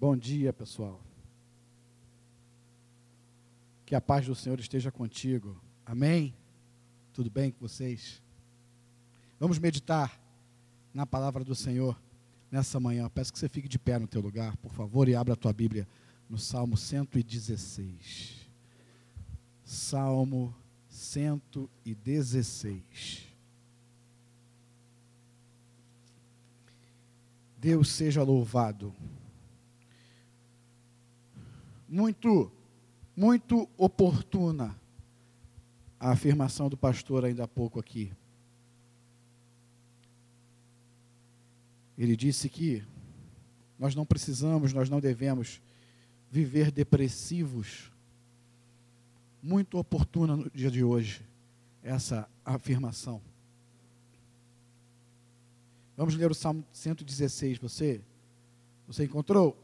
Bom dia, pessoal. Que a paz do Senhor esteja contigo. Amém? Tudo bem com vocês? Vamos meditar na palavra do Senhor nessa manhã. Peço que você fique de pé no teu lugar, por favor, e abra a tua Bíblia no Salmo 116. Salmo 116. Deus seja louvado muito, muito oportuna a afirmação do pastor ainda há pouco aqui. Ele disse que nós não precisamos, nós não devemos viver depressivos. Muito oportuna no dia de hoje essa afirmação. Vamos ler o Salmo 116, você você encontrou?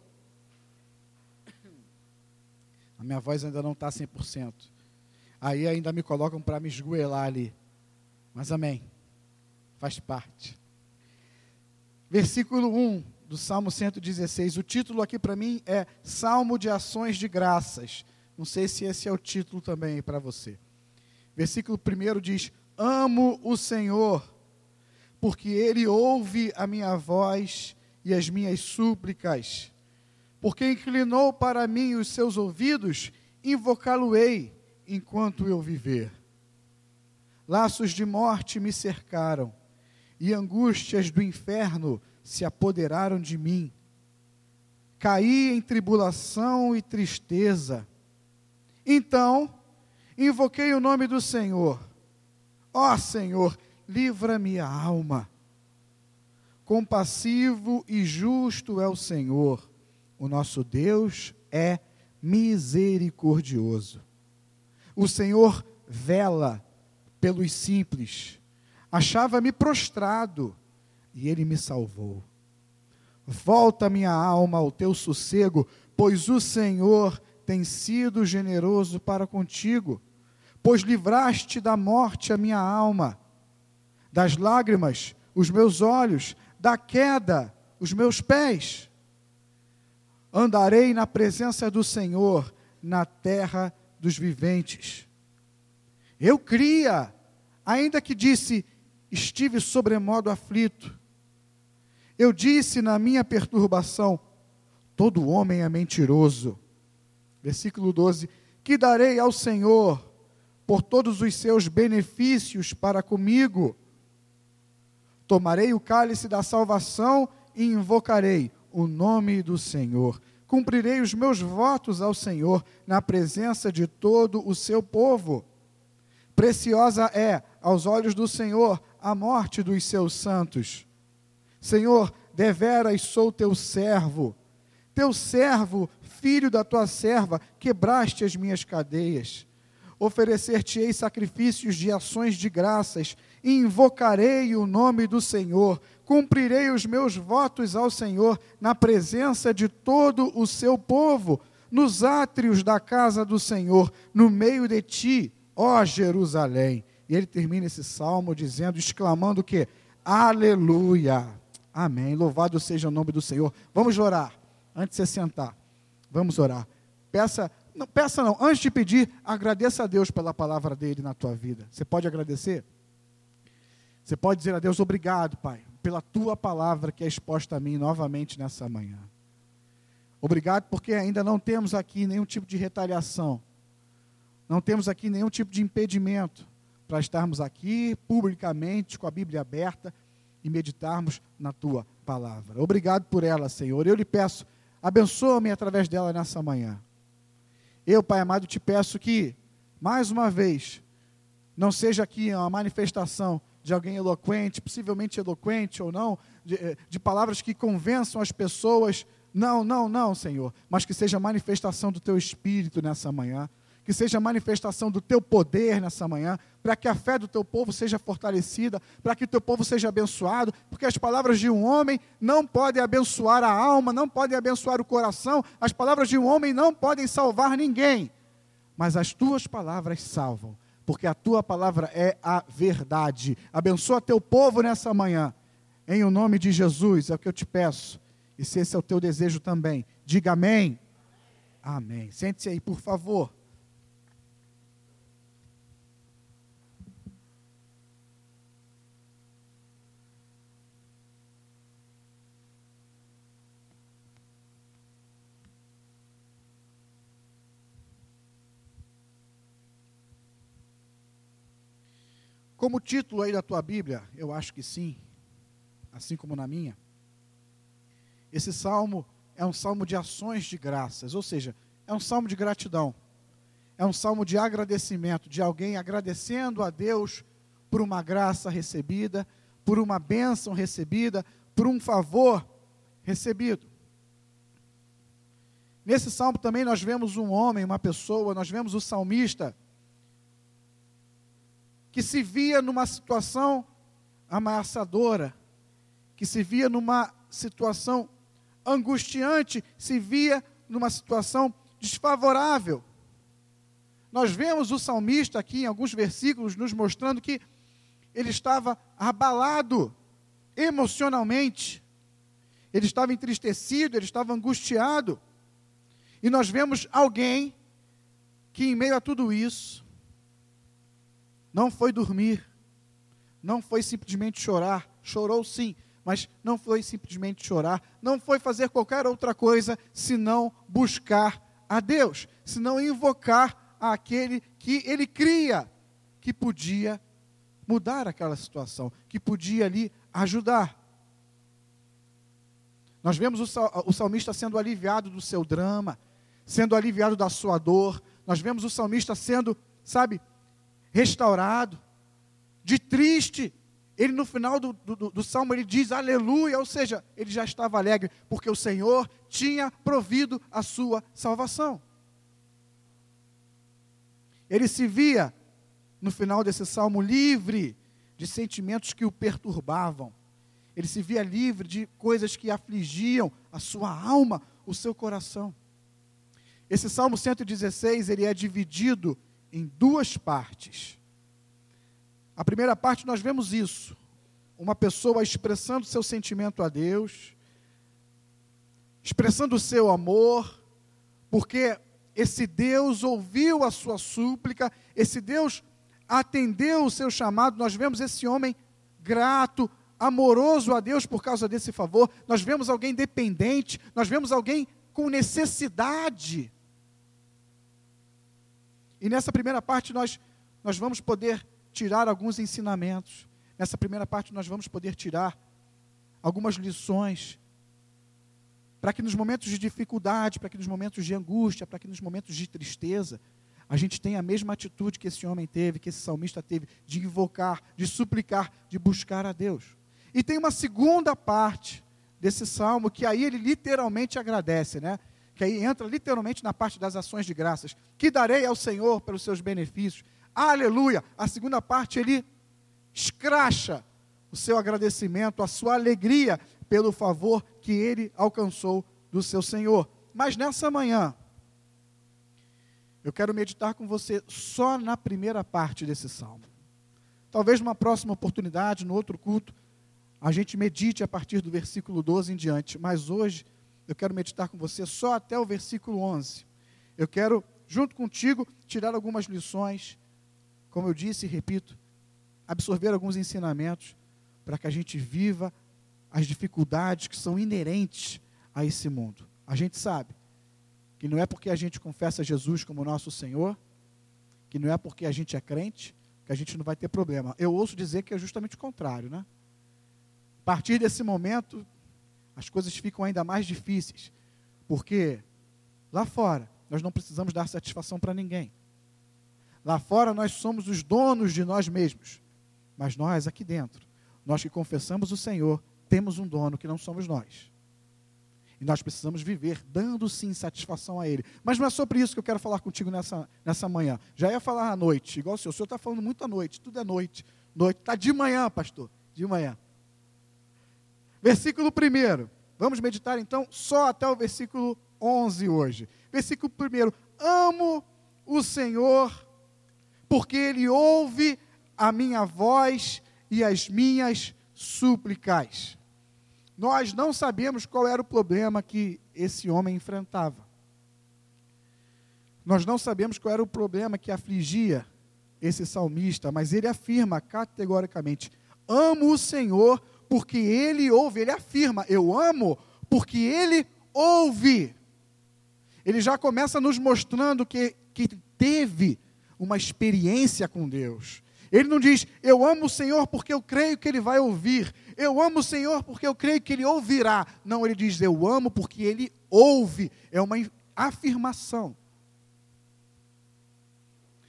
Minha voz ainda não está 100%. Aí ainda me colocam para me esgoelar ali. Mas amém. Faz parte. Versículo 1 do Salmo 116. O título aqui para mim é Salmo de Ações de Graças. Não sei se esse é o título também para você. Versículo 1 diz: Amo o Senhor, porque Ele ouve a minha voz e as minhas súplicas porque inclinou para mim os seus ouvidos, invocá-lo-ei enquanto eu viver. Laços de morte me cercaram, e angústias do inferno se apoderaram de mim. Caí em tribulação e tristeza. Então, invoquei o nome do Senhor. Ó Senhor, livra-me a alma. Compassivo e justo é o Senhor o nosso Deus é misericordioso. O Senhor vela pelos simples. Achava-me prostrado e ele me salvou. Volta minha alma ao teu sossego, pois o Senhor tem sido generoso para contigo. Pois livraste da morte a minha alma, das lágrimas os meus olhos, da queda os meus pés andarei na presença do Senhor na terra dos viventes. Eu cria, ainda que disse, estive sobremodo aflito. Eu disse na minha perturbação, todo homem é mentiroso. Versículo 12: Que darei ao Senhor por todos os seus benefícios para comigo? Tomarei o cálice da salvação e invocarei o nome do Senhor. Cumprirei os meus votos ao Senhor na presença de todo o seu povo. Preciosa é aos olhos do Senhor a morte dos seus santos. Senhor, deveras sou teu servo. Teu servo, filho da tua serva, quebraste as minhas cadeias. Oferecer-te-ei sacrifícios de ações de graças, e invocarei o nome do Senhor cumprirei os meus votos ao Senhor na presença de todo o seu povo, nos átrios da casa do Senhor, no meio de ti, ó Jerusalém. E ele termina esse salmo dizendo, exclamando que aleluia. Amém. Louvado seja o nome do Senhor. Vamos orar. Antes de você sentar, vamos orar. Peça, não, peça não, antes de pedir, agradeça a Deus pela palavra dele na tua vida. Você pode agradecer? Você pode dizer a Deus obrigado, Pai pela tua palavra que é exposta a mim novamente nessa manhã. Obrigado porque ainda não temos aqui nenhum tipo de retaliação, não temos aqui nenhum tipo de impedimento para estarmos aqui publicamente com a Bíblia aberta e meditarmos na tua palavra. Obrigado por ela, Senhor. Eu lhe peço, abençoa-me através dela nessa manhã. Eu, Pai amado, te peço que, mais uma vez, não seja aqui uma manifestação de alguém eloquente, possivelmente eloquente ou não, de, eh, de, palavras que convençam as pessoas. Não, não, não, Senhor, mas que seja manifestação do teu espírito nessa manhã, que seja manifestação do teu poder nessa manhã, para que a fé do teu povo seja fortalecida, para que o teu povo seja abençoado, porque as palavras de um homem não podem abençoar a alma, não podem abençoar o coração, as palavras de um homem não podem salvar ninguém, mas as tuas palavras salvam porque a tua palavra é a verdade. Abençoa teu povo nessa manhã. Em o nome de Jesus, é o que eu te peço. E se esse é o teu desejo também, diga amém. Amém. Sente-se aí, por favor. Como título aí da tua Bíblia, eu acho que sim, assim como na minha. Esse salmo é um salmo de ações de graças, ou seja, é um salmo de gratidão. É um salmo de agradecimento, de alguém agradecendo a Deus por uma graça recebida, por uma bênção recebida, por um favor recebido. Nesse salmo também nós vemos um homem, uma pessoa, nós vemos o salmista que se via numa situação ameaçadora, que se via numa situação angustiante, se via numa situação desfavorável. Nós vemos o salmista aqui em alguns versículos nos mostrando que ele estava abalado emocionalmente, ele estava entristecido, ele estava angustiado. E nós vemos alguém que, em meio a tudo isso, não foi dormir, não foi simplesmente chorar, chorou sim, mas não foi simplesmente chorar, não foi fazer qualquer outra coisa senão buscar a Deus, senão invocar aquele que ele cria que podia mudar aquela situação, que podia ali ajudar. Nós vemos o salmista sendo aliviado do seu drama, sendo aliviado da sua dor, nós vemos o salmista sendo, sabe, restaurado, de triste. Ele no final do, do, do, salmo ele diz aleluia, ou seja, ele já estava alegre, porque o Senhor tinha provido a sua salvação. Ele se via no final desse salmo livre de sentimentos que o perturbavam. Ele se via livre de coisas que afligiam a sua alma, o seu coração. Esse Salmo 116, ele é dividido em duas partes. A primeira parte nós vemos isso, uma pessoa expressando seu sentimento a Deus, expressando o seu amor, porque esse Deus ouviu a sua súplica, esse Deus atendeu o seu chamado. Nós vemos esse homem grato, amoroso a Deus por causa desse favor. Nós vemos alguém dependente, nós vemos alguém com necessidade. E nessa primeira parte nós, nós vamos poder tirar alguns ensinamentos. Nessa primeira parte nós vamos poder tirar algumas lições para que nos momentos de dificuldade, para que nos momentos de angústia, para que nos momentos de tristeza, a gente tenha a mesma atitude que esse homem teve, que esse salmista teve, de invocar, de suplicar, de buscar a Deus. E tem uma segunda parte desse salmo que aí ele literalmente agradece, né? Que aí entra literalmente na parte das ações de graças. Que darei ao Senhor pelos seus benefícios. Aleluia! A segunda parte ele escracha o seu agradecimento, a sua alegria pelo favor que ele alcançou do seu Senhor. Mas nessa manhã, eu quero meditar com você só na primeira parte desse salmo. Talvez numa próxima oportunidade, no outro culto, a gente medite a partir do versículo 12 em diante. Mas hoje eu quero meditar com você só até o versículo 11. Eu quero, junto contigo, tirar algumas lições, como eu disse e repito, absorver alguns ensinamentos para que a gente viva as dificuldades que são inerentes a esse mundo. A gente sabe que não é porque a gente confessa Jesus como nosso Senhor, que não é porque a gente é crente, que a gente não vai ter problema. Eu ouço dizer que é justamente o contrário, né? A partir desse momento, as coisas ficam ainda mais difíceis, porque lá fora nós não precisamos dar satisfação para ninguém. Lá fora nós somos os donos de nós mesmos, mas nós aqui dentro, nós que confessamos o Senhor, temos um dono que não somos nós. E nós precisamos viver dando sim satisfação a Ele. Mas não é sobre isso que eu quero falar contigo nessa, nessa manhã. Já ia falar à noite, igual o senhor. O senhor está falando muito à noite, tudo é noite. Noite, está de manhã, pastor, de manhã. Versículo 1. Vamos meditar então só até o versículo 11 hoje. Versículo 1. Amo o Senhor, porque Ele ouve a minha voz e as minhas súplicas. Nós não sabemos qual era o problema que esse homem enfrentava. Nós não sabemos qual era o problema que afligia esse salmista, mas ele afirma categoricamente: amo o Senhor porque ele ouve. Ele afirma: eu amo porque ele ouve. Ele já começa nos mostrando que, que teve uma experiência com Deus. Ele não diz, eu amo o Senhor porque eu creio que Ele vai ouvir. Eu amo o Senhor porque eu creio que Ele ouvirá. Não, ele diz, eu amo porque Ele ouve. É uma afirmação.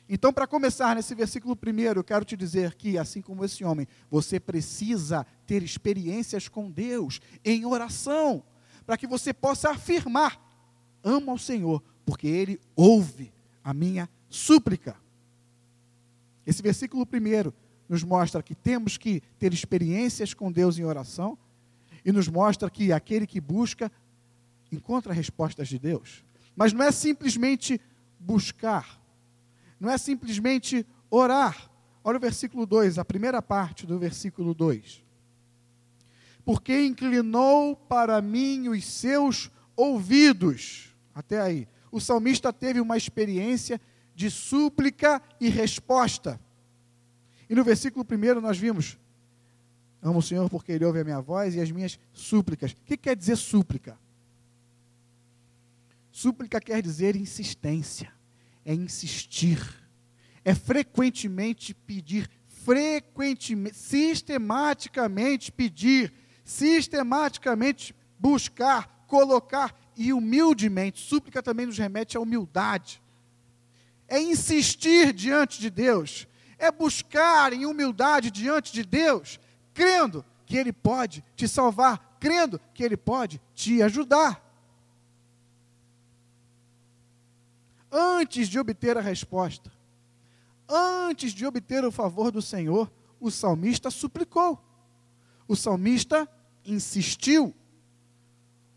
Então, para começar nesse versículo primeiro, eu quero te dizer que, assim como esse homem, você precisa ter experiências com Deus em oração, para que você possa afirmar: amo ao Senhor, porque Ele ouve a minha súplica. Esse versículo primeiro nos mostra que temos que ter experiências com Deus em oração e nos mostra que aquele que busca encontra respostas de Deus. Mas não é simplesmente buscar, não é simplesmente orar. Olha o versículo 2, a primeira parte do versículo 2. Porque inclinou para mim os seus ouvidos. Até aí. O salmista teve uma experiência de súplica e resposta. E no versículo 1 nós vimos: Amo o Senhor porque Ele ouve a minha voz e as minhas súplicas. O que quer dizer súplica? Súplica quer dizer insistência, é insistir, é frequentemente pedir, frequentemente, sistematicamente pedir, sistematicamente buscar, colocar e humildemente. Súplica também nos remete à humildade é insistir diante de Deus, é buscar em humildade diante de Deus, crendo que Ele pode te salvar, crendo que Ele pode te ajudar. Antes de obter a resposta, antes de obter o favor do Senhor, o salmista suplicou, o salmista insistiu,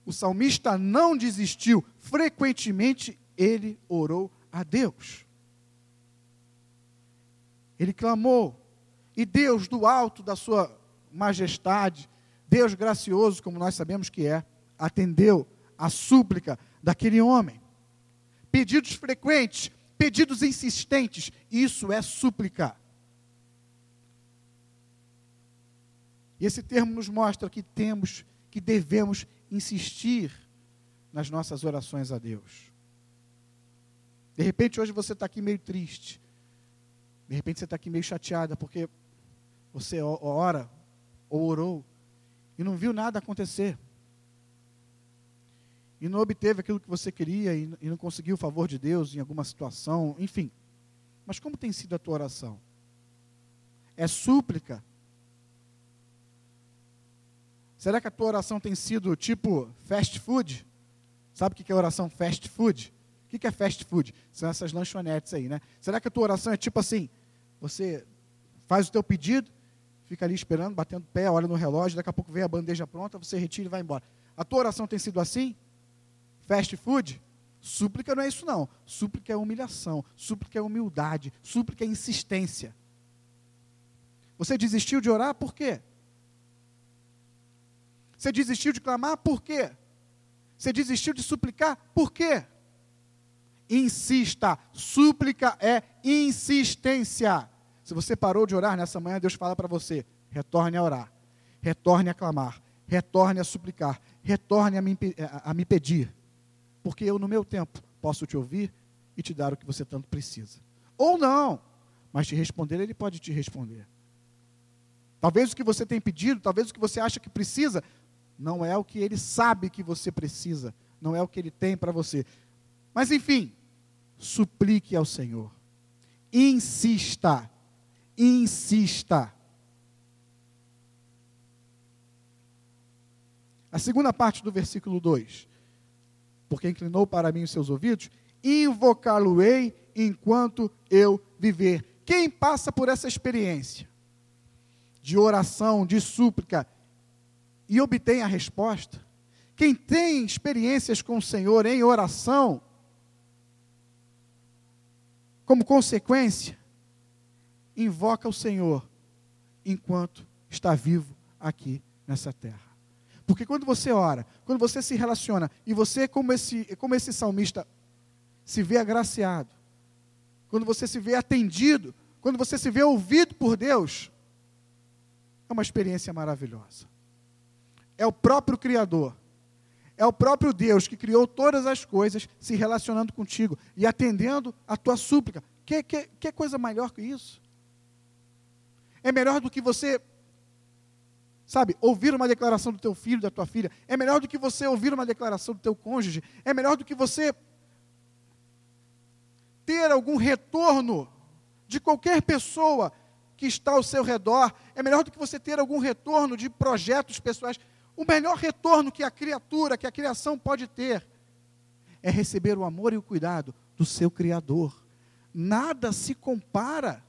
o salmista não desistiu, frequentemente ele orou a Deus. Ele clamou, e Deus, do alto da sua majestade, Deus gracioso, como nós sabemos que é, atendeu a súplica daquele homem. Pedidos frequentes, pedidos insistentes, isso é súplica. E esse termo nos mostra que temos, que devemos insistir nas nossas orações a Deus. De repente, hoje você está aqui meio triste. De repente, você está aqui meio chateada porque você ora ou orou e não viu nada acontecer. E não obteve aquilo que você queria e não conseguiu o favor de Deus em alguma situação, enfim. Mas como tem sido a tua oração? É súplica? Será que a tua oração tem sido tipo fast food? Sabe o que é oração fast food? O que é fast food? São essas lanchonetes aí, né? Será que a tua oração é tipo assim? Você faz o teu pedido, fica ali esperando, batendo pé, olha no relógio, daqui a pouco vem a bandeja pronta, você retira e vai embora. A tua oração tem sido assim? Fast food? Súplica não é isso não. Súplica é humilhação, súplica é humildade, súplica é insistência. Você desistiu de orar por quê? Você desistiu de clamar por quê? Você desistiu de suplicar por quê? insista. Súplica é insistência. Se você parou de orar nessa manhã, Deus fala para você: retorne a orar, retorne a clamar, retorne a suplicar, retorne a me, a, a me pedir, porque eu, no meu tempo, posso te ouvir e te dar o que você tanto precisa. Ou não, mas te responder, Ele pode te responder. Talvez o que você tem pedido, talvez o que você acha que precisa, não é o que Ele sabe que você precisa, não é o que Ele tem para você. Mas enfim, suplique ao Senhor. Insista, insista. A segunda parte do versículo 2. Porque inclinou para mim os seus ouvidos, invocá-lo-ei enquanto eu viver. Quem passa por essa experiência de oração, de súplica e obtém a resposta, quem tem experiências com o Senhor em oração, como consequência, invoca o Senhor enquanto está vivo aqui nessa terra. Porque quando você ora, quando você se relaciona, e você, como esse, como esse salmista, se vê agraciado, quando você se vê atendido, quando você se vê ouvido por Deus, é uma experiência maravilhosa. É o próprio Criador, é o próprio Deus que criou todas as coisas se relacionando contigo e atendendo a tua súplica. Que, que, que coisa melhor que isso? É melhor do que você Sabe, ouvir uma declaração do teu filho, da tua filha, é melhor do que você ouvir uma declaração do teu cônjuge, é melhor do que você ter algum retorno de qualquer pessoa que está ao seu redor, é melhor do que você ter algum retorno de projetos pessoais. O melhor retorno que a criatura, que a criação pode ter, é receber o amor e o cuidado do seu Criador. Nada se compara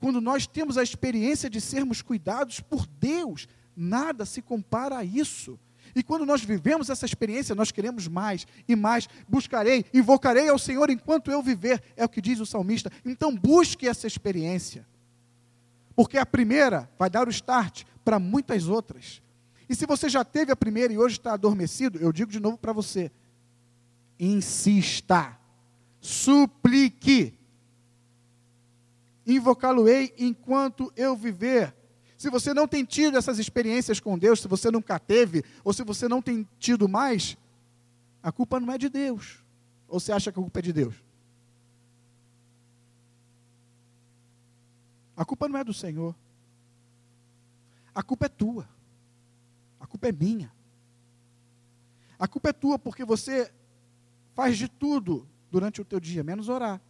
quando nós temos a experiência de sermos cuidados por Deus Nada se compara a isso. E quando nós vivemos essa experiência, nós queremos mais e mais. Buscarei, invocarei ao Senhor enquanto eu viver, é o que diz o salmista. Então busque essa experiência. Porque a primeira vai dar o start para muitas outras. E se você já teve a primeira e hoje está adormecido, eu digo de novo para você: insista, suplique, invocá-lo-ei enquanto eu viver. Se você não tem tido essas experiências com Deus, se você nunca teve, ou se você não tem tido mais, a culpa não é de Deus. Ou você acha que a culpa é de Deus? A culpa não é do Senhor. A culpa é tua. A culpa é minha. A culpa é tua porque você faz de tudo durante o teu dia, menos orar.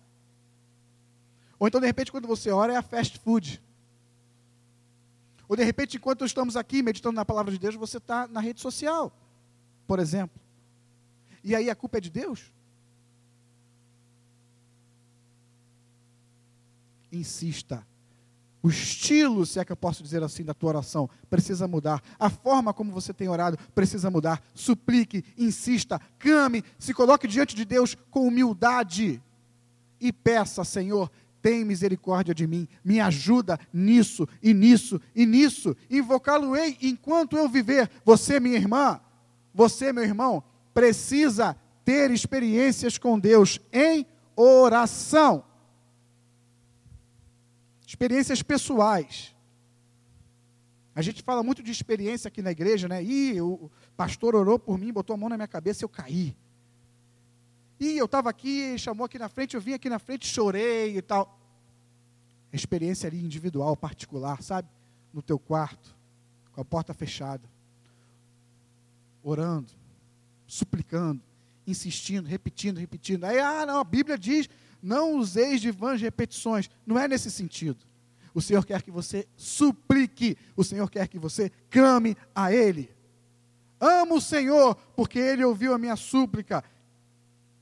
Ou então, de repente, quando você ora, é a fast food. Ou de repente, enquanto estamos aqui meditando na palavra de Deus, você está na rede social, por exemplo. E aí a culpa é de Deus? Insista. O estilo, se é que eu posso dizer assim, da tua oração precisa mudar. A forma como você tem orado precisa mudar. Suplique, insista, clame, se coloque diante de Deus com humildade e peça, Senhor, tem misericórdia de mim, me ajuda nisso e nisso e nisso. Invocá-lo-ei enquanto eu viver. Você, minha irmã, você, meu irmão, precisa ter experiências com Deus em oração. Experiências pessoais. A gente fala muito de experiência aqui na igreja, né? Ih, o pastor orou por mim, botou a mão na minha cabeça e eu caí. E eu estava aqui, chamou aqui na frente, eu vim aqui na frente, chorei e tal. experiência ali individual, particular, sabe? No teu quarto, com a porta fechada, orando, suplicando, insistindo, repetindo, repetindo. Aí, ah, não, a Bíblia diz: não useis de vãs repetições. Não é nesse sentido. O Senhor quer que você suplique, o Senhor quer que você clame a Ele. Amo o Senhor, porque Ele ouviu a minha súplica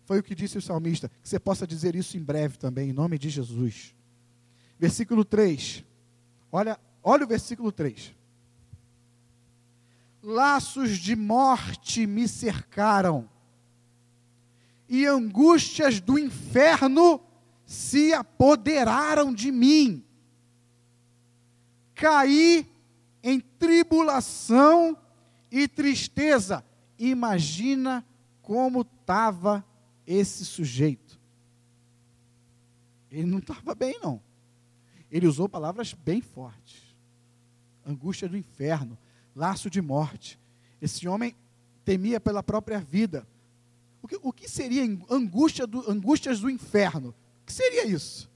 foi o que disse o salmista, que você possa dizer isso em breve também, em nome de Jesus. Versículo 3. Olha, olha o versículo 3. Laços de morte me cercaram, e angústias do inferno se apoderaram de mim. Caí em tribulação e tristeza. Imagina como estava esse sujeito, ele não estava bem, não. Ele usou palavras bem fortes. Angústia do inferno, laço de morte. Esse homem temia pela própria vida. O que, o que seria angústia do, angústias do inferno? O que seria isso?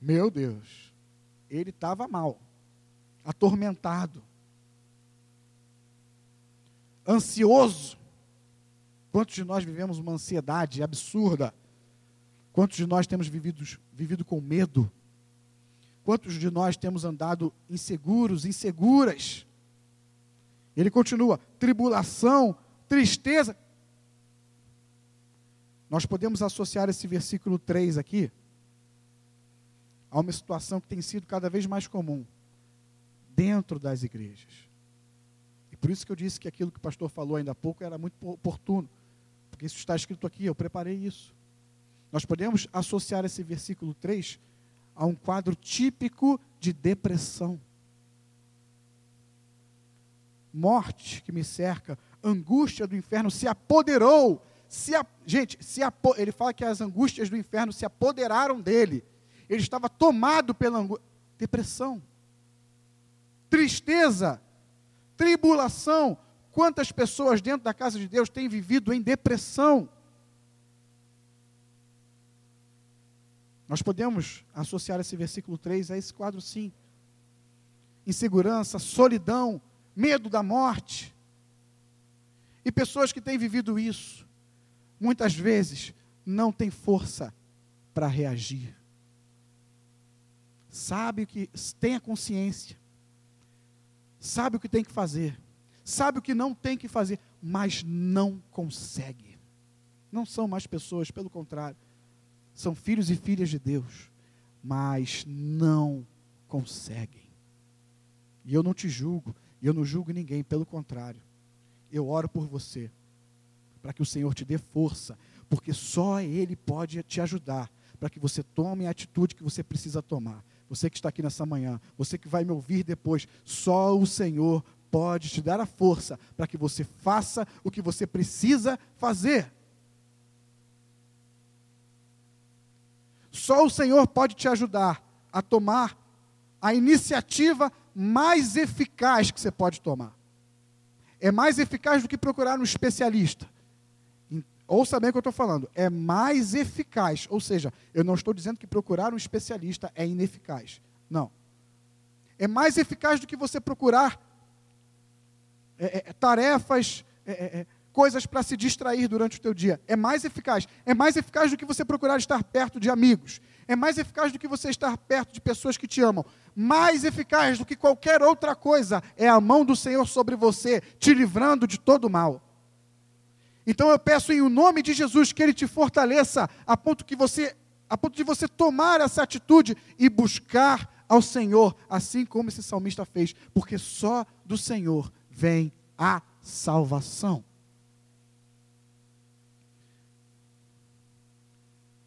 Meu Deus, ele estava mal, atormentado, ansioso, Quantos de nós vivemos uma ansiedade absurda? Quantos de nós temos vivido, vivido com medo? Quantos de nós temos andado inseguros, inseguras? Ele continua: tribulação, tristeza. Nós podemos associar esse versículo 3 aqui a uma situação que tem sido cada vez mais comum dentro das igrejas. E por isso que eu disse que aquilo que o pastor falou ainda há pouco era muito oportuno porque isso está escrito aqui, eu preparei isso. Nós podemos associar esse versículo 3 a um quadro típico de depressão. morte que me cerca, angústia do inferno se apoderou. Se a, gente, se apo, ele fala que as angústias do inferno se apoderaram dele. Ele estava tomado pela angústia. Depressão, tristeza, tribulação. Quantas pessoas dentro da casa de Deus têm vivido em depressão? Nós podemos associar esse versículo 3 a esse quadro, sim. Insegurança, solidão, medo da morte. E pessoas que têm vivido isso, muitas vezes não têm força para reagir. Sabe o que, tem a consciência, sabe o que tem que fazer, sabe o que não tem que fazer, mas não consegue. Não são mais pessoas, pelo contrário, são filhos e filhas de Deus, mas não conseguem. E eu não te julgo, e eu não julgo ninguém, pelo contrário. Eu oro por você, para que o Senhor te dê força, porque só Ele pode te ajudar, para que você tome a atitude que você precisa tomar. Você que está aqui nessa manhã, você que vai me ouvir depois, só o Senhor pode te dar a força para que você faça o que você precisa fazer. Só o Senhor pode te ajudar a tomar a iniciativa mais eficaz que você pode tomar. É mais eficaz do que procurar um especialista. Ouça bem o que eu estou falando. É mais eficaz. Ou seja, eu não estou dizendo que procurar um especialista é ineficaz. Não. É mais eficaz do que você procurar é, é, tarefas, é, é, é coisas para se distrair durante o teu dia. É mais eficaz. É mais eficaz do que você procurar estar perto de amigos. É mais eficaz do que você estar perto de pessoas que te amam. Mais eficaz do que qualquer outra coisa é a mão do Senhor sobre você, te livrando de todo mal. Então eu peço em o nome de Jesus que ele te fortaleça a ponto que você a ponto de você tomar essa atitude e buscar ao Senhor, assim como esse salmista fez, porque só do Senhor vem a salvação.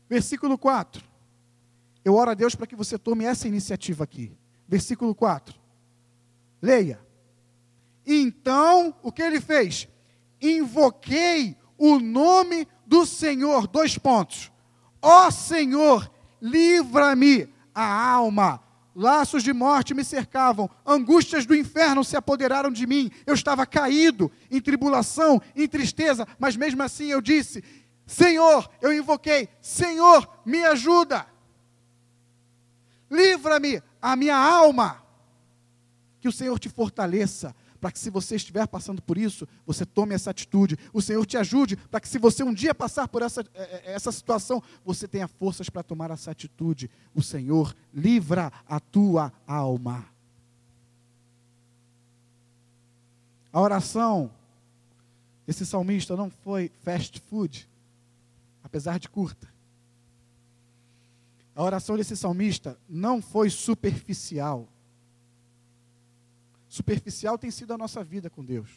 Versículo 4. Eu oro a Deus para que você tome essa iniciativa aqui. Versículo 4. Leia. Então, o que ele fez? Invoquei o nome do Senhor. Dois pontos. Ó Senhor, livra-me a alma. Laços de morte me cercavam, angústias do inferno se apoderaram de mim. Eu estava caído, em tribulação, em tristeza, mas mesmo assim eu disse: Senhor, eu invoquei, Senhor, me ajuda. Livra-me a minha alma. Que o Senhor te fortaleça, para que se você estiver passando por isso, você tome essa atitude. O Senhor te ajude, para que se você um dia passar por essa, eh, eh, essa situação, você tenha forças para tomar essa atitude. O Senhor livra a tua alma. A oração desse salmista não foi fast food apesar de curta. A oração desse salmista não foi superficial. Superficial tem sido a nossa vida com Deus.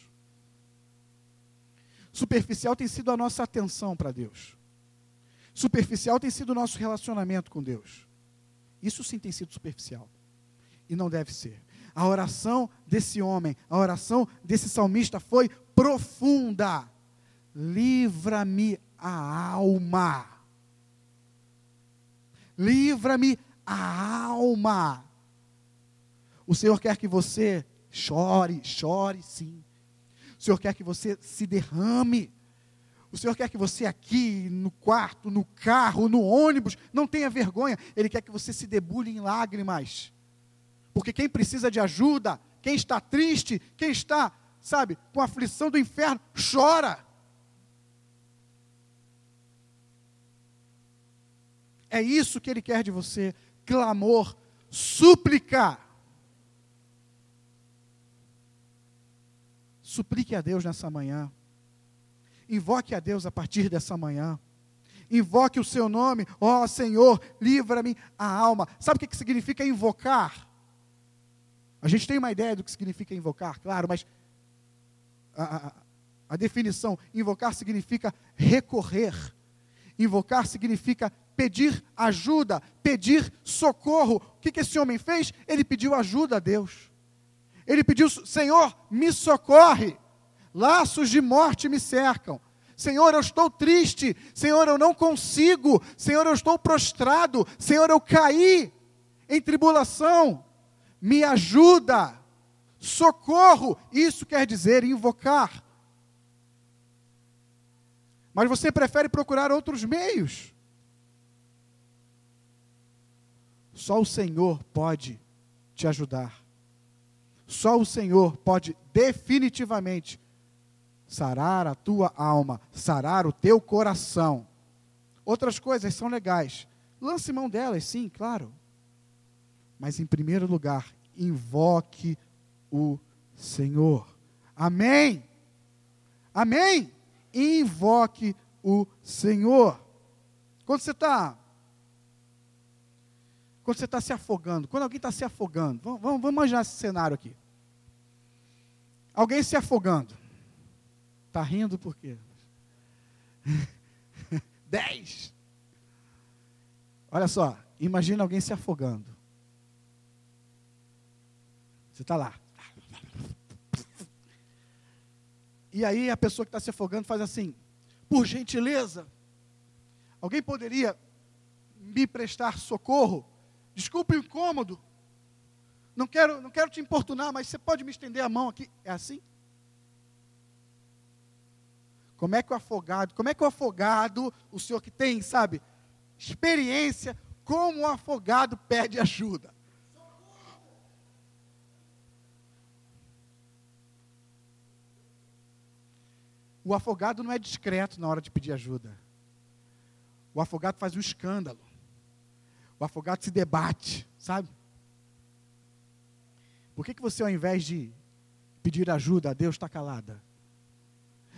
Superficial tem sido a nossa atenção para Deus. Superficial tem sido o nosso relacionamento com Deus. Isso sim tem sido superficial. E não deve ser. A oração desse homem, a oração desse salmista foi profunda. Livra-me a alma. Livra-me a alma. O Senhor quer que você chore, chore sim. O Senhor quer que você se derrame. O Senhor quer que você aqui, no quarto, no carro, no ônibus, não tenha vergonha. Ele quer que você se debulhe em lágrimas. Porque quem precisa de ajuda, quem está triste, quem está, sabe, com a aflição do inferno, chora. É isso que ele quer de você: clamor, súplica. Suplique a Deus nessa manhã. Invoque a Deus a partir dessa manhã. Invoque o seu nome, ó oh, Senhor, livra-me a alma. Sabe o que significa invocar? A gente tem uma ideia do que significa invocar, claro, mas a, a, a definição: invocar significa recorrer, invocar significa pedir ajuda, pedir socorro. O que, que esse homem fez? Ele pediu ajuda a Deus. Ele pediu: Senhor, me socorre. Laços de morte me cercam. Senhor, eu estou triste. Senhor, eu não consigo. Senhor, eu estou prostrado. Senhor, eu caí em tribulação. Me ajuda. Socorro. Isso quer dizer invocar. Mas você prefere procurar outros meios. Só o Senhor pode te ajudar. Só o Senhor pode definitivamente sarar a tua alma, sarar o teu coração. Outras coisas são legais. Lance mão delas, sim, claro. Mas em primeiro lugar, invoque o Senhor. Amém. Amém. Invoque o Senhor. Quando você está quando você está se afogando, quando alguém está se afogando, vamos, vamos, vamos imaginar esse cenário aqui. Alguém se afogando. Está rindo por quê? Dez. Olha só, imagina alguém se afogando. Você está lá. E aí a pessoa que está se afogando faz assim: por gentileza, alguém poderia me prestar socorro? Desculpe o incômodo. Não quero, não quero te importunar, mas você pode me estender a mão aqui? É assim? Como é que o afogado, como é que o afogado, o senhor que tem, sabe, experiência, como o afogado pede ajuda? O afogado não é discreto na hora de pedir ajuda. O afogado faz um escândalo. O afogado se debate, sabe? Por que, que você, ao invés de pedir ajuda a Deus, está calada?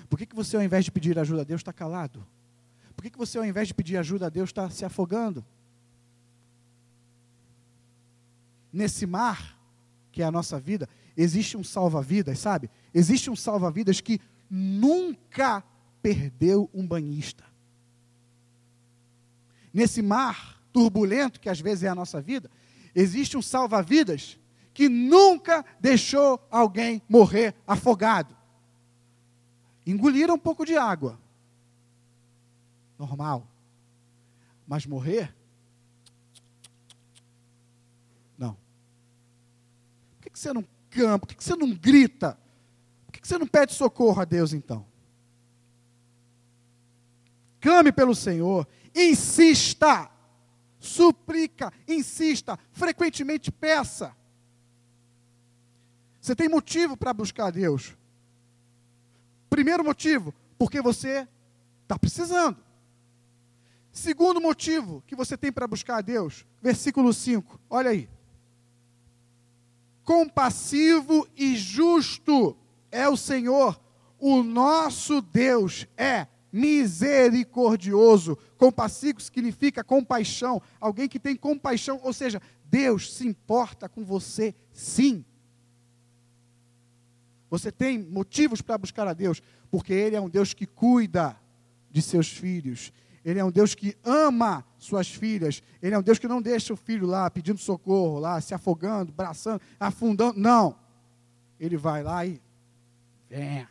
Por que, que você, ao invés de pedir ajuda a Deus, está calado? Por que, que você, ao invés de pedir ajuda a Deus, está se afogando? Nesse mar, que é a nossa vida, existe um salva-vidas, sabe? Existe um salva-vidas que nunca perdeu um banhista. Nesse mar, turbulento que às vezes é a nossa vida, existe um salva-vidas que nunca deixou alguém morrer afogado. Engoliram um pouco de água. Normal. Mas morrer? Não. Por que você não campa? Por que você não grita? Por que você não pede socorro a Deus então? Clame pelo Senhor. Insista suplica, insista, frequentemente peça. Você tem motivo para buscar a Deus. Primeiro motivo, porque você está precisando. Segundo motivo que você tem para buscar a Deus, versículo 5, olha aí. Compassivo e justo é o Senhor, o nosso Deus é misericordioso. Compassivo significa compaixão, alguém que tem compaixão, ou seja, Deus se importa com você, sim. Você tem motivos para buscar a Deus, porque Ele é um Deus que cuida de seus filhos. Ele é um Deus que ama suas filhas. Ele é um Deus que não deixa o filho lá pedindo socorro, lá se afogando, braçando, afundando. Não. Ele vai lá e venha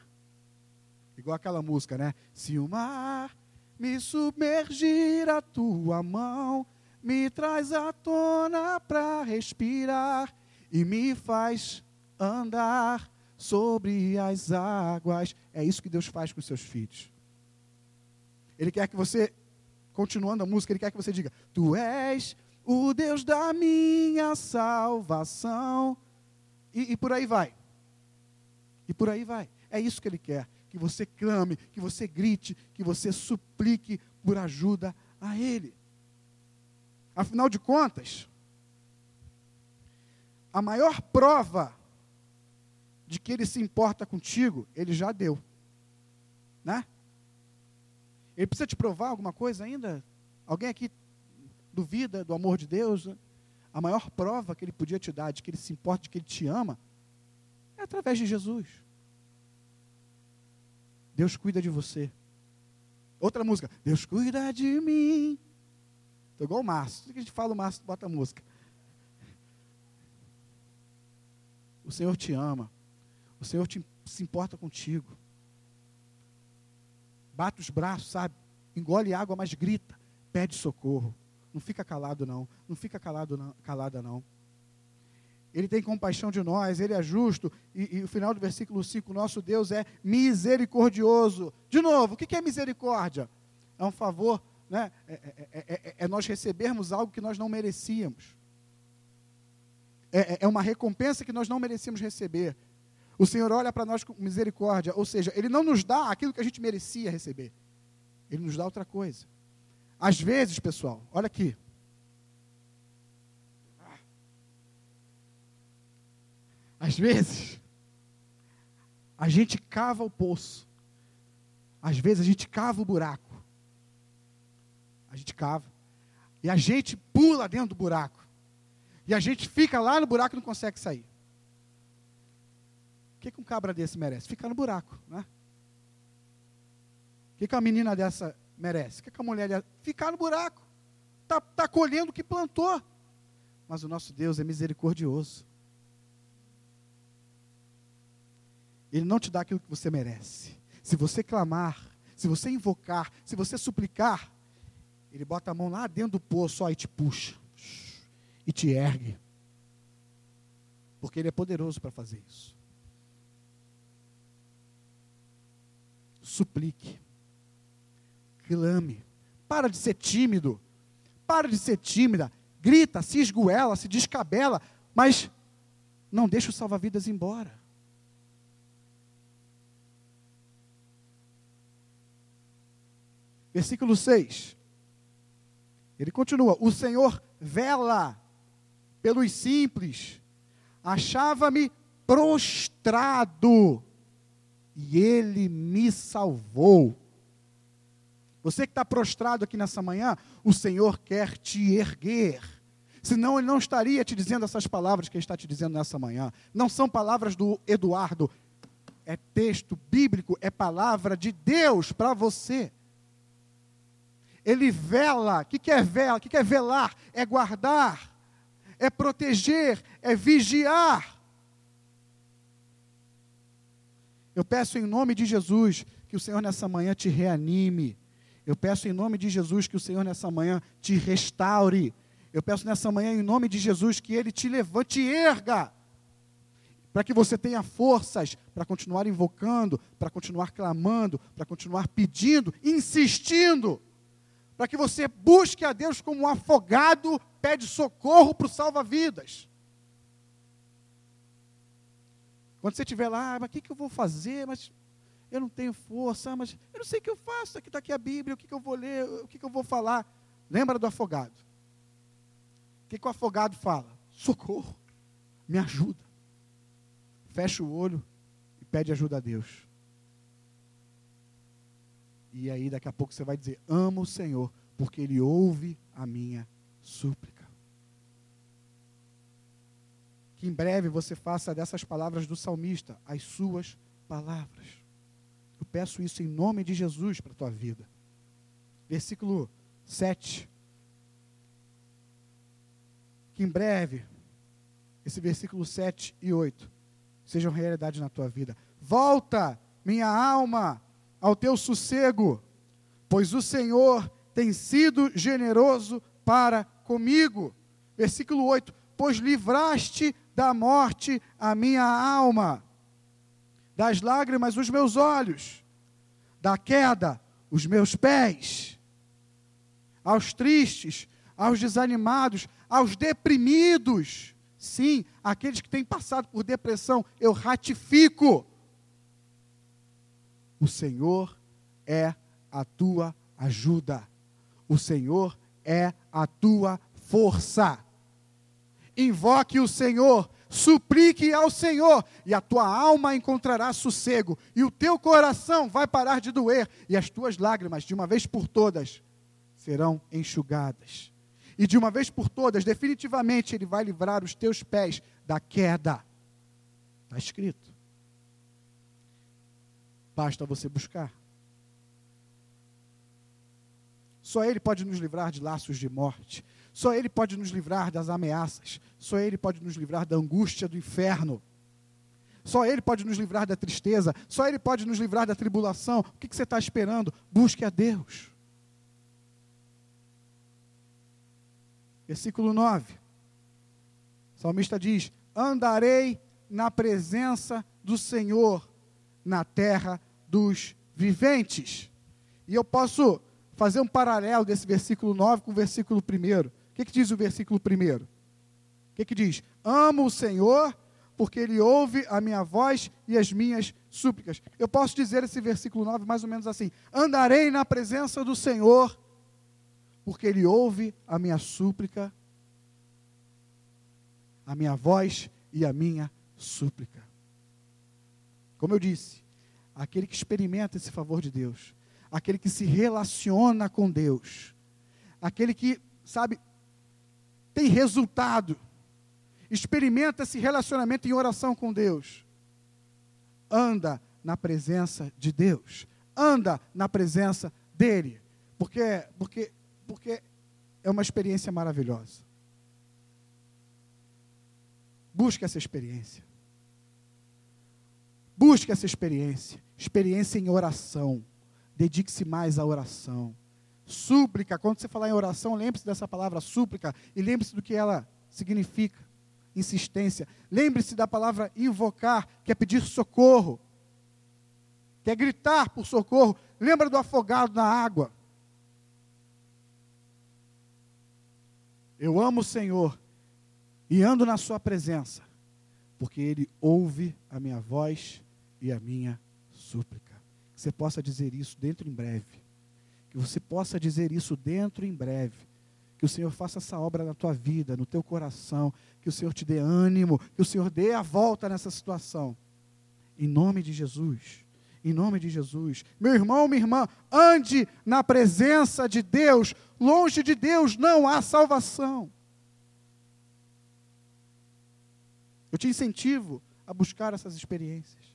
Igual aquela música, né? Se o mar me submergir a tua mão, me traz à tona para respirar e me faz andar sobre as águas. É isso que Deus faz com os seus filhos. Ele quer que você, continuando a música, ele quer que você diga: Tu és o Deus da minha salvação. E, e por aí vai. E por aí vai. É isso que ele quer que você clame, que você grite, que você suplique por ajuda a Ele. Afinal de contas, a maior prova de que Ele se importa contigo, Ele já deu. Né? Ele precisa te provar alguma coisa ainda? Alguém aqui duvida do amor de Deus? A maior prova que Ele podia te dar de que Ele se importa, de que Ele te ama, é através de Jesus. Deus cuida de você. Outra música, Deus cuida de mim. Estou igual o Márcio. Tudo que a gente fala, o Márcio bota a música. O Senhor te ama. O Senhor te, se importa contigo. Bate os braços, sabe? Engole água, mas grita. Pede socorro. Não fica calado, não. Não fica calado, não, calada, não. Ele tem compaixão de nós, ele é justo. E, e o final do versículo 5, nosso Deus é misericordioso. De novo, o que é misericórdia? É um favor, né? é, é, é, é nós recebermos algo que nós não merecíamos. É, uma recompensa que nós não merecíamos receber. O Senhor olha para nós com misericórdia, ou seja, Ele não nos dá aquilo que a gente merecia receber. Ele nos dá outra coisa. Às vezes, pessoal, olha aqui. Às vezes, a gente cava o poço. Às vezes, a gente cava o buraco. A gente cava. E a gente pula dentro do buraco. E a gente fica lá no buraco e não consegue sair. O que, que um cabra desse merece? Ficar no buraco, né? O que, que uma menina dessa merece? O que, que a mulher dessa? Ficar no buraco. Está tá colhendo o que plantou. Mas o nosso Deus é misericordioso. Ele não te dá aquilo que você merece. Se você clamar, se você invocar, se você suplicar, ele bota a mão lá dentro do poço ó, e te puxa e te ergue. Porque ele é poderoso para fazer isso. Suplique. Clame. Para de ser tímido. Para de ser tímida. Grita, se esgoela, se descabela, mas não deixa o salva-vidas embora. Versículo 6. Ele continua: O Senhor vela pelos simples, achava-me prostrado, e ele me salvou. Você que está prostrado aqui nessa manhã, o Senhor quer te erguer. Senão ele não estaria te dizendo essas palavras que ele está te dizendo nessa manhã. Não são palavras do Eduardo, é texto bíblico, é palavra de Deus para você. Ele vela. O que é vela? O que é velar? É guardar, é proteger, é vigiar. Eu peço em nome de Jesus que o Senhor nessa manhã te reanime. Eu peço em nome de Jesus que o Senhor nessa manhã te restaure. Eu peço nessa manhã em nome de Jesus que Ele te levante, te erga, para que você tenha forças para continuar invocando, para continuar clamando, para continuar pedindo, insistindo para que você busque a Deus como um afogado pede socorro para o salva-vidas. Quando você estiver lá, ah, mas o que, que eu vou fazer? Mas eu não tenho força, mas eu não sei o que eu faço. Aqui está aqui a Bíblia, o que, que eu vou ler, o que, que eu vou falar. Lembra do afogado. O que, que o afogado fala? Socorro, me ajuda. Fecha o olho e pede ajuda a Deus. E aí daqui a pouco você vai dizer: Amo o Senhor, porque Ele ouve a minha súplica. Que em breve você faça dessas palavras do salmista as suas palavras. Eu peço isso em nome de Jesus para a tua vida. Versículo 7. Que em breve, esse versículo 7 e 8 sejam realidade na tua vida. Volta, minha alma, ao teu sossego, pois o Senhor tem sido generoso para comigo. Versículo 8: Pois livraste da morte a minha alma, das lágrimas os meus olhos, da queda os meus pés, aos tristes, aos desanimados, aos deprimidos. Sim, aqueles que têm passado por depressão, eu ratifico o Senhor é a tua ajuda. O Senhor é a tua força. Invoque o Senhor, suplique ao Senhor, e a tua alma encontrará sossego, e o teu coração vai parar de doer, e as tuas lágrimas, de uma vez por todas, serão enxugadas. E de uma vez por todas, definitivamente, Ele vai livrar os teus pés da queda. Está escrito. Basta você buscar. Só Ele pode nos livrar de laços de morte. Só Ele pode nos livrar das ameaças. Só Ele pode nos livrar da angústia do inferno. Só Ele pode nos livrar da tristeza, só Ele pode nos livrar da tribulação. O que, você está esperando? Busque a Deus. Versículo 9. O salmista diz: Andarei na presença do Senhor na terra dos viventes. E eu posso fazer um paralelo desse versículo 9 com o versículo 1. O que, que diz o versículo 1? O que, que diz? Amo o Senhor porque ele ouve a minha voz e as minhas súplicas. Eu posso dizer esse versículo 9 mais ou menos assim: Andarei na presença do Senhor, porque ele ouve a minha súplica, a minha voz e a minha súplica. Como eu disse, aquele que experimenta esse favor de Deus, aquele que se relaciona com Deus, aquele que, sabe, tem resultado. Experimenta esse relacionamento em oração com Deus, anda na presença de Deus, anda na presença dele, porque porque porque é uma experiência maravilhosa. Busque essa experiência. Busque essa experiência, experiência em oração. Dedique-se mais à oração. Súplica, quando você falar em oração, lembre-se dessa palavra súplica e lembre-se do que ela significa insistência. Lembre-se da palavra invocar, que é pedir socorro, que é gritar por socorro. Lembra do afogado na água. Eu amo o Senhor e ando na Sua presença, porque Ele ouve a minha voz e a minha súplica. Que você possa dizer isso dentro em breve. Que você possa dizer isso dentro em breve que o Senhor faça essa obra na tua vida, no teu coração, que o Senhor te dê ânimo, que o Senhor dê a volta nessa situação. Em nome de Jesus. Em nome de Jesus. Meu irmão, minha irmã, ande na presença de Deus. Longe de Deus não há salvação. Eu te incentivo a buscar essas experiências.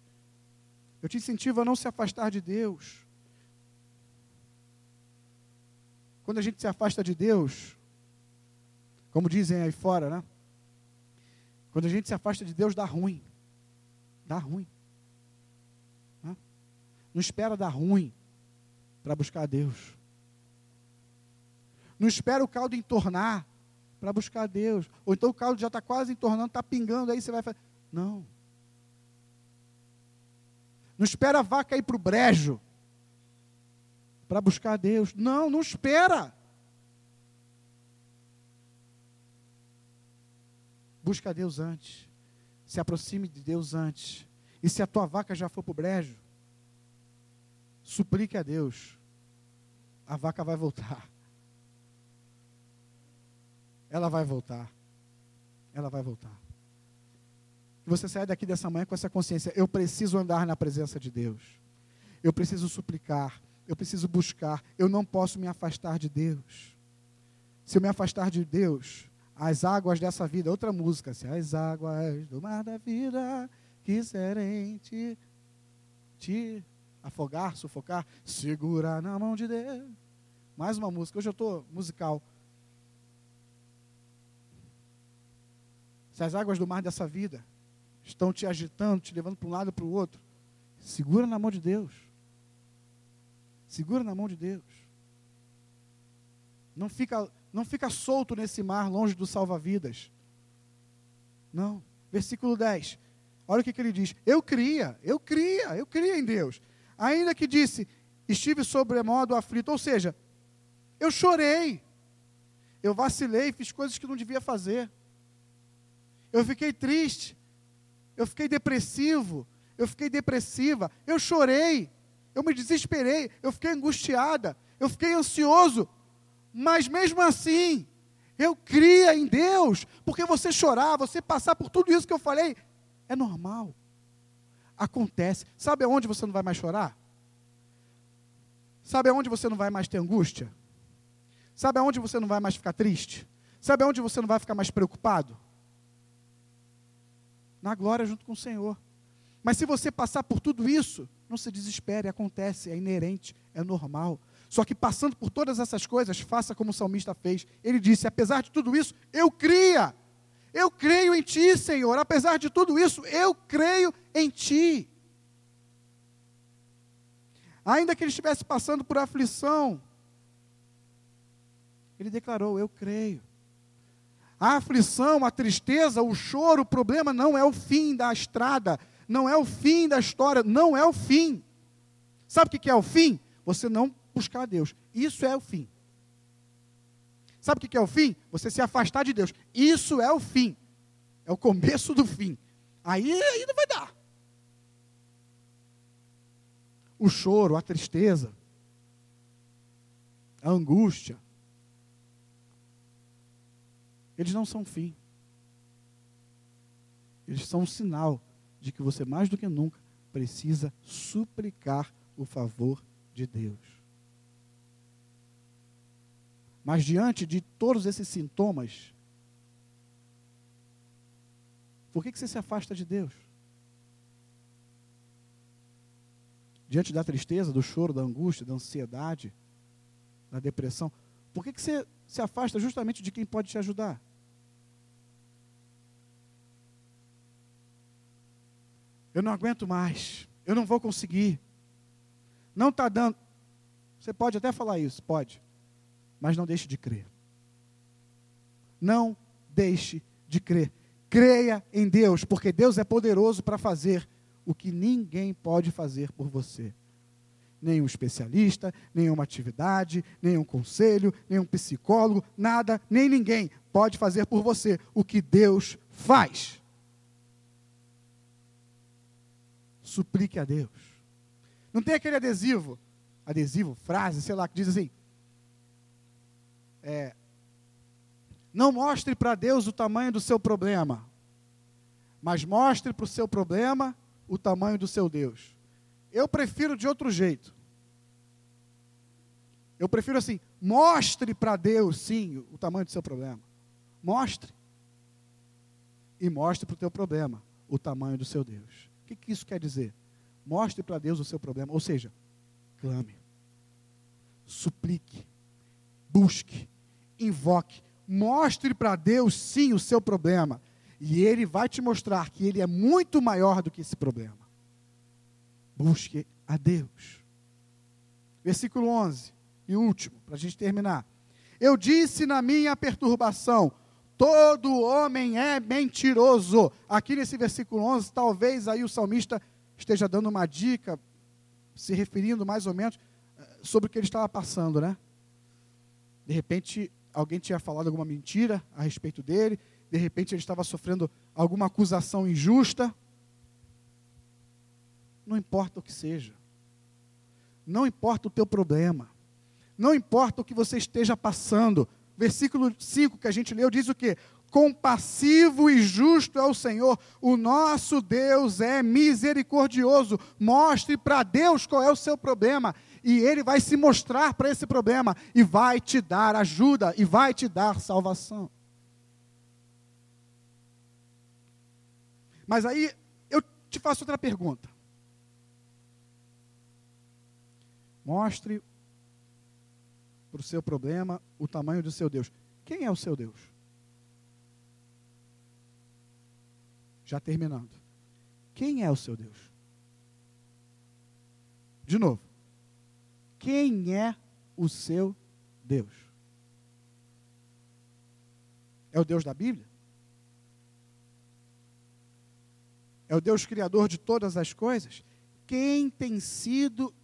Eu te incentivo a não se afastar de Deus. Quando a gente se afasta de Deus, como dizem aí fora, né? Quando a gente se afasta de Deus, dá ruim. Dá ruim. Né? Não espera dar ruim para buscar a Deus. Não espera o caldo entornar para buscar a Deus. Ou então o caldo já está quase entornando, está pingando, aí você vai fazer. Não. Não espera a vaca ir para o brejo para buscar Deus. Não, não espera. Busca a Deus antes. Se aproxime de Deus antes. E se a tua vaca já for para o brejo, suplique a Deus. A vaca vai voltar. Ela vai voltar. Ela vai voltar. E você sai daqui dessa manhã com essa consciência. Eu preciso andar na presença de Deus. Eu preciso suplicar eu preciso buscar, eu não posso me afastar de Deus. Se eu me afastar de Deus, as águas dessa vida, outra música, se as águas do mar da vida quiserem te, te afogar, sufocar, segura na mão de Deus. Mais uma música, hoje eu estou musical. Se as águas do mar dessa vida estão te agitando, te levando para um lado e para o outro, segura na mão de Deus. Segura na mão de Deus. Não fica, não fica solto nesse mar, longe do salva-vidas. Não. Versículo 10. Olha o que, que ele diz. Eu cria, eu cria, eu cria em Deus. Ainda que disse, estive sobremodo aflito. Ou seja, eu chorei. Eu vacilei, fiz coisas que não devia fazer. Eu fiquei triste. Eu fiquei depressivo. Eu fiquei depressiva. Eu chorei eu me desesperei, eu fiquei angustiada, eu fiquei ansioso, mas mesmo assim, eu cria em Deus, porque você chorar, você passar por tudo isso que eu falei, é normal. Acontece. Sabe aonde você não vai mais chorar? Sabe aonde você não vai mais ter angústia? Sabe aonde você não vai mais ficar triste? Sabe aonde você não vai ficar mais preocupado? Na glória junto com o Senhor. Mas se você passar por tudo isso, não se desespere, acontece, é inerente, é normal. Só que passando por todas essas coisas, faça como o salmista fez. Ele disse: apesar de tudo isso, eu cria. Eu creio em ti, Senhor. Apesar de tudo isso, eu creio em ti. Ainda que ele estivesse passando por aflição, ele declarou: Eu creio. A aflição, a tristeza, o choro, o problema não é o fim da estrada, não é o fim da história, não é o fim. Sabe o que é o fim? Você não buscar a Deus. Isso é o fim. Sabe o que é o fim? Você se afastar de Deus. Isso é o fim. É o começo do fim. Aí, não vai dar. O choro, a tristeza, a angústia, eles não são fim. Eles são um sinal de que você mais do que nunca precisa suplicar o favor de Deus. Mas diante de todos esses sintomas, por que, que você se afasta de Deus? Diante da tristeza, do choro, da angústia, da ansiedade, da depressão, por que, que você se afasta justamente de quem pode te ajudar? Eu não aguento mais. Eu não vou conseguir. Não está dando. Você pode até falar isso, pode. Mas não deixe de crer. Não deixe de crer. Creia em Deus, porque Deus é poderoso para fazer o que ninguém pode fazer por você. Nenhum especialista, nenhuma atividade, nenhum conselho, nenhum psicólogo, nada, nem ninguém pode fazer por você o que Deus faz. suplique a Deus. Não tem aquele adesivo, adesivo, frase, sei lá, que diz assim: é, não mostre para Deus o tamanho do seu problema, mas mostre para o seu problema o tamanho do seu Deus. Eu prefiro de outro jeito. Eu prefiro assim: mostre para Deus, sim, o tamanho do seu problema. Mostre. E mostre para o teu problema o tamanho do seu Deus. O que, que isso quer dizer? Mostre para Deus o seu problema. Ou seja, clame, suplique, busque, invoque. Mostre para Deus, sim, o seu problema. E Ele vai te mostrar que Ele é muito maior do que esse problema. Busque a Deus. Versículo 11 e último, para a gente terminar. Eu disse na minha perturbação: Todo homem é mentiroso. Aqui nesse versículo 11, talvez aí o salmista esteja dando uma dica, se referindo mais ou menos eh, sobre o que ele estava passando, né? De repente, alguém tinha falado alguma mentira a respeito dele, de repente ele estava sofrendo alguma acusação injusta. Não importa o que seja. Não importa o teu problema. Não importa o que você esteja passando versículo 5 que a gente leu diz o que? Compassivo e justo é o Senhor, o nosso Deus é misericordioso. Mostre para Deus qual é o seu problema, e Ele vai se mostrar para esse problema, e vai te dar ajuda, e vai te dar salvação. Mas aí eu te faço outra pergunta. Mostre para o seu problema o tamanho do seu Deus. Quem é o seu Deus? Já terminando. Quem é o seu Deus? De novo. Quem é o seu Deus? É o Deus da Bíblia? É o Deus criador de todas as coisas? Quem tem sido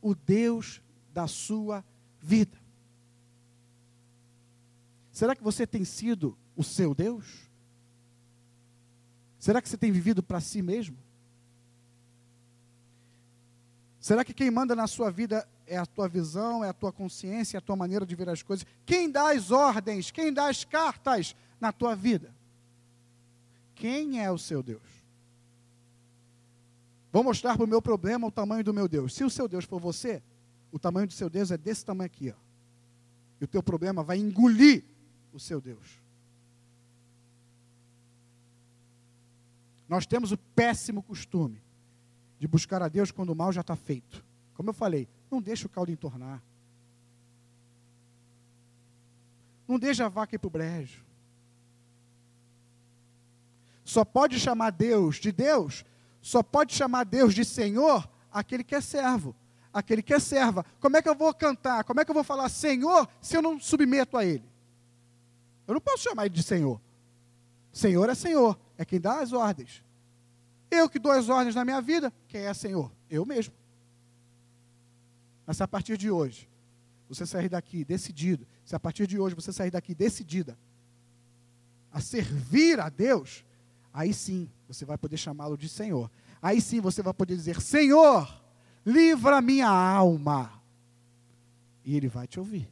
o Deus da sua vida? Será que você tem sido o seu Deus? Será que você tem vivido para si mesmo? Será que quem manda na sua vida é a tua visão, é a tua consciência, é a tua maneira de ver as coisas? Quem dá as ordens, quem dá as cartas na tua vida? Quem é o seu Deus? Vou mostrar para o meu problema o tamanho do meu Deus. Se o seu Deus for você, o tamanho do seu Deus é desse tamanho aqui. Ó. E o teu problema vai engolir o seu Deus. Nós temos o péssimo costume de buscar a Deus quando o mal já está feito. Como eu falei, não deixa o caldo entornar. Não deixa a vaca ir para o brejo. Só pode chamar Deus de Deus só pode chamar Deus de Senhor aquele que é servo, aquele que é serva. Como é que eu vou cantar? Como é que eu vou falar Senhor se eu não submeto a Ele? Eu não posso chamar Ele de Senhor. Senhor é Senhor, é quem dá as ordens. Eu que dou as ordens na minha vida, quem é Senhor? Eu mesmo. Mas a partir de hoje, você sair daqui decidido, se a partir de hoje você sair daqui decidida a servir a Deus, aí sim você vai poder chamá-lo de Senhor. Aí sim você vai poder dizer: Senhor, livra minha alma. E Ele vai te ouvir.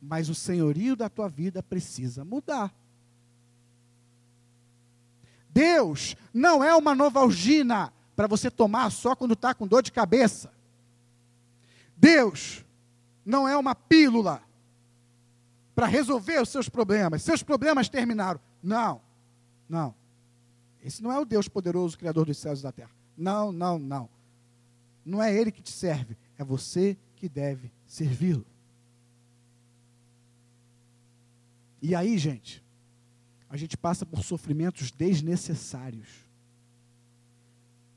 Mas o senhorio da tua vida precisa mudar. Deus não é uma novalgina para você tomar só quando está com dor de cabeça. Deus não é uma pílula para resolver os seus problemas. Seus problemas terminaram. Não, não. Esse não é o Deus poderoso, Criador dos céus e da terra. Não, não, não. Não é Ele que te serve, é você que deve servi-lo. E aí, gente, a gente passa por sofrimentos desnecessários.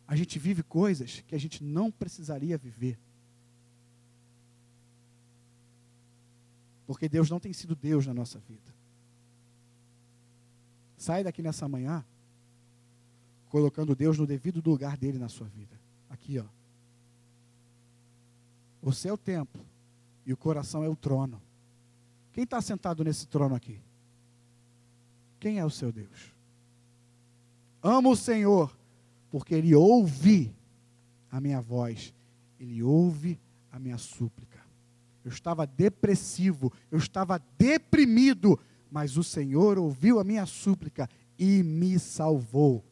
A gente vive coisas que a gente não precisaria viver. Porque Deus não tem sido Deus na nossa vida. Sai daqui nessa manhã colocando Deus no devido lugar dele na sua vida. Aqui, ó. É o templo e o coração é o trono. Quem está sentado nesse trono aqui? Quem é o seu Deus? Amo o Senhor, porque Ele ouve a minha voz, Ele ouve a minha súplica. Eu estava depressivo, eu estava deprimido, mas o Senhor ouviu a minha súplica e me salvou.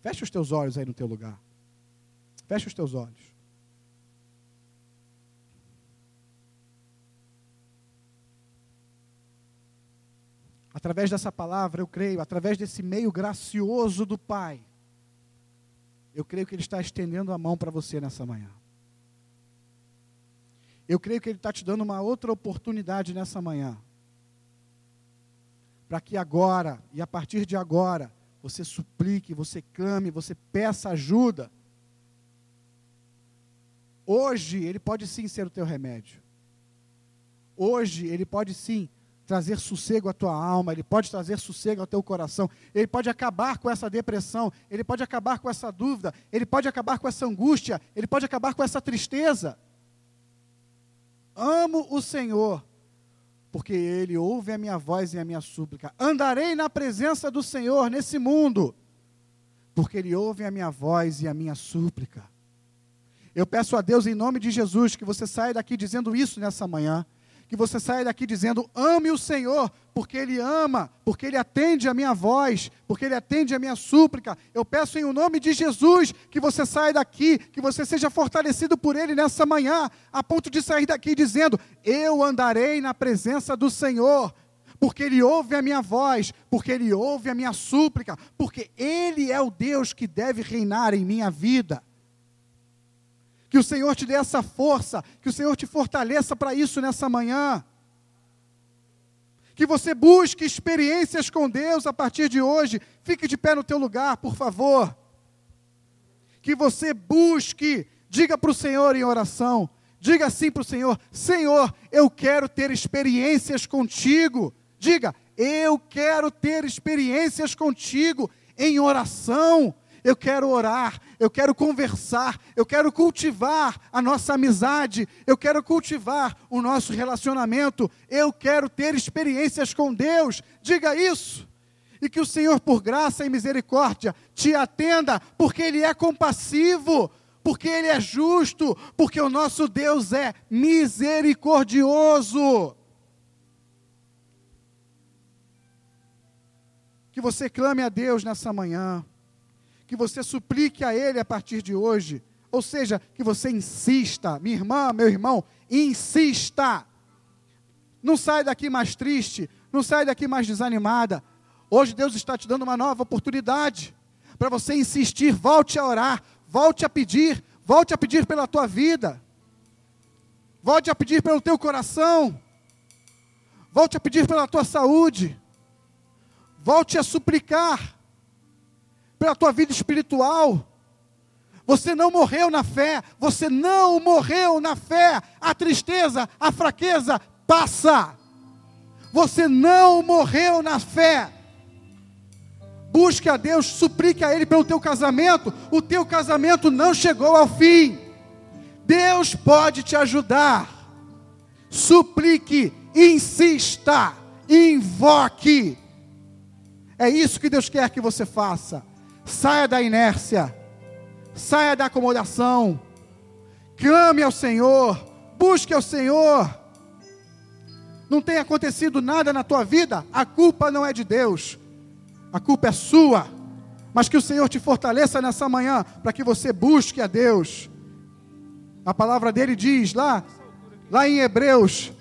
Feche os teus olhos aí no teu lugar. Feche os teus olhos. através dessa palavra, eu creio, através desse meio gracioso do Pai, eu creio que Ele está estendendo a mão para você nessa manhã. Eu creio que Ele está te dando uma outra oportunidade nessa manhã. Para que agora, e a partir de agora, você suplique, você clame, você peça ajuda. Hoje, Ele pode sim ser o teu remédio. Hoje, Ele pode sim trazer sossego à tua alma, ele pode trazer sossego ao teu coração, ele pode acabar com essa depressão, ele pode acabar com essa dúvida, ele pode acabar com essa angústia, ele pode acabar com essa tristeza. Amo o Senhor, porque ele ouve a minha voz e a minha súplica. Andarei na presença do Senhor nesse mundo, porque ele ouve a minha voz e a minha súplica. Eu peço a Deus em nome de Jesus que você saia daqui dizendo isso nessa manhã que você saia daqui dizendo: ame o Senhor, porque Ele ama, porque Ele atende a minha voz, porque Ele atende a minha súplica. Eu peço em o nome de Jesus que você saia daqui, que você seja fortalecido por Ele nessa manhã, a ponto de sair daqui dizendo: Eu andarei na presença do Senhor. Porque Ele ouve a minha voz, porque Ele ouve a minha súplica, porque Ele é o Deus que deve reinar em minha vida. Que o Senhor te dê essa força, que o Senhor te fortaleça para isso nessa manhã. Que você busque experiências com Deus a partir de hoje. Fique de pé no teu lugar, por favor. Que você busque, diga para o Senhor em oração, diga assim para o Senhor: Senhor, eu quero ter experiências contigo. Diga, eu quero ter experiências contigo em oração eu quero orar, eu quero conversar, eu quero cultivar a nossa amizade, eu quero cultivar o nosso relacionamento, eu quero ter experiências com Deus. Diga isso. E que o Senhor, por graça e misericórdia, te atenda, porque Ele é compassivo, porque Ele é justo, porque o nosso Deus é misericordioso. Que você clame a Deus nessa manhã que você suplique a Ele a partir de hoje. Ou seja, que você insista, minha irmã, meu irmão, insista. Não sai daqui mais triste, não sai daqui mais desanimada. Hoje Deus está te dando uma nova oportunidade para você insistir, volte a orar, volte a pedir, volte a pedir pela tua vida. Volte a pedir pelo teu coração. Volte a pedir pela tua saúde. Volte a suplicar pela tua vida espiritual. Você não morreu na fé, você não morreu na fé. A tristeza, a fraqueza passa. Você não morreu na fé. Busque a Deus, suplique a Ele pelo teu casamento. O teu casamento não chegou ao fim. Deus pode te ajudar. Suplique, insista, invoque. É isso que Deus quer que você faça. Saia da inércia, saia da acomodação, clame ao Senhor, busque ao Senhor. Não tem acontecido nada na tua vida, a culpa não é de Deus, a culpa é sua. Mas que o Senhor te fortaleça nessa manhã, para que você busque a Deus. A palavra dele diz lá, lá em Hebreus,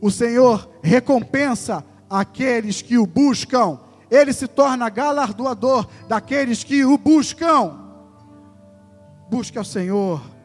o Senhor recompensa aqueles que o buscam. Ele se torna galardoador daqueles que o buscam. Busque ao Senhor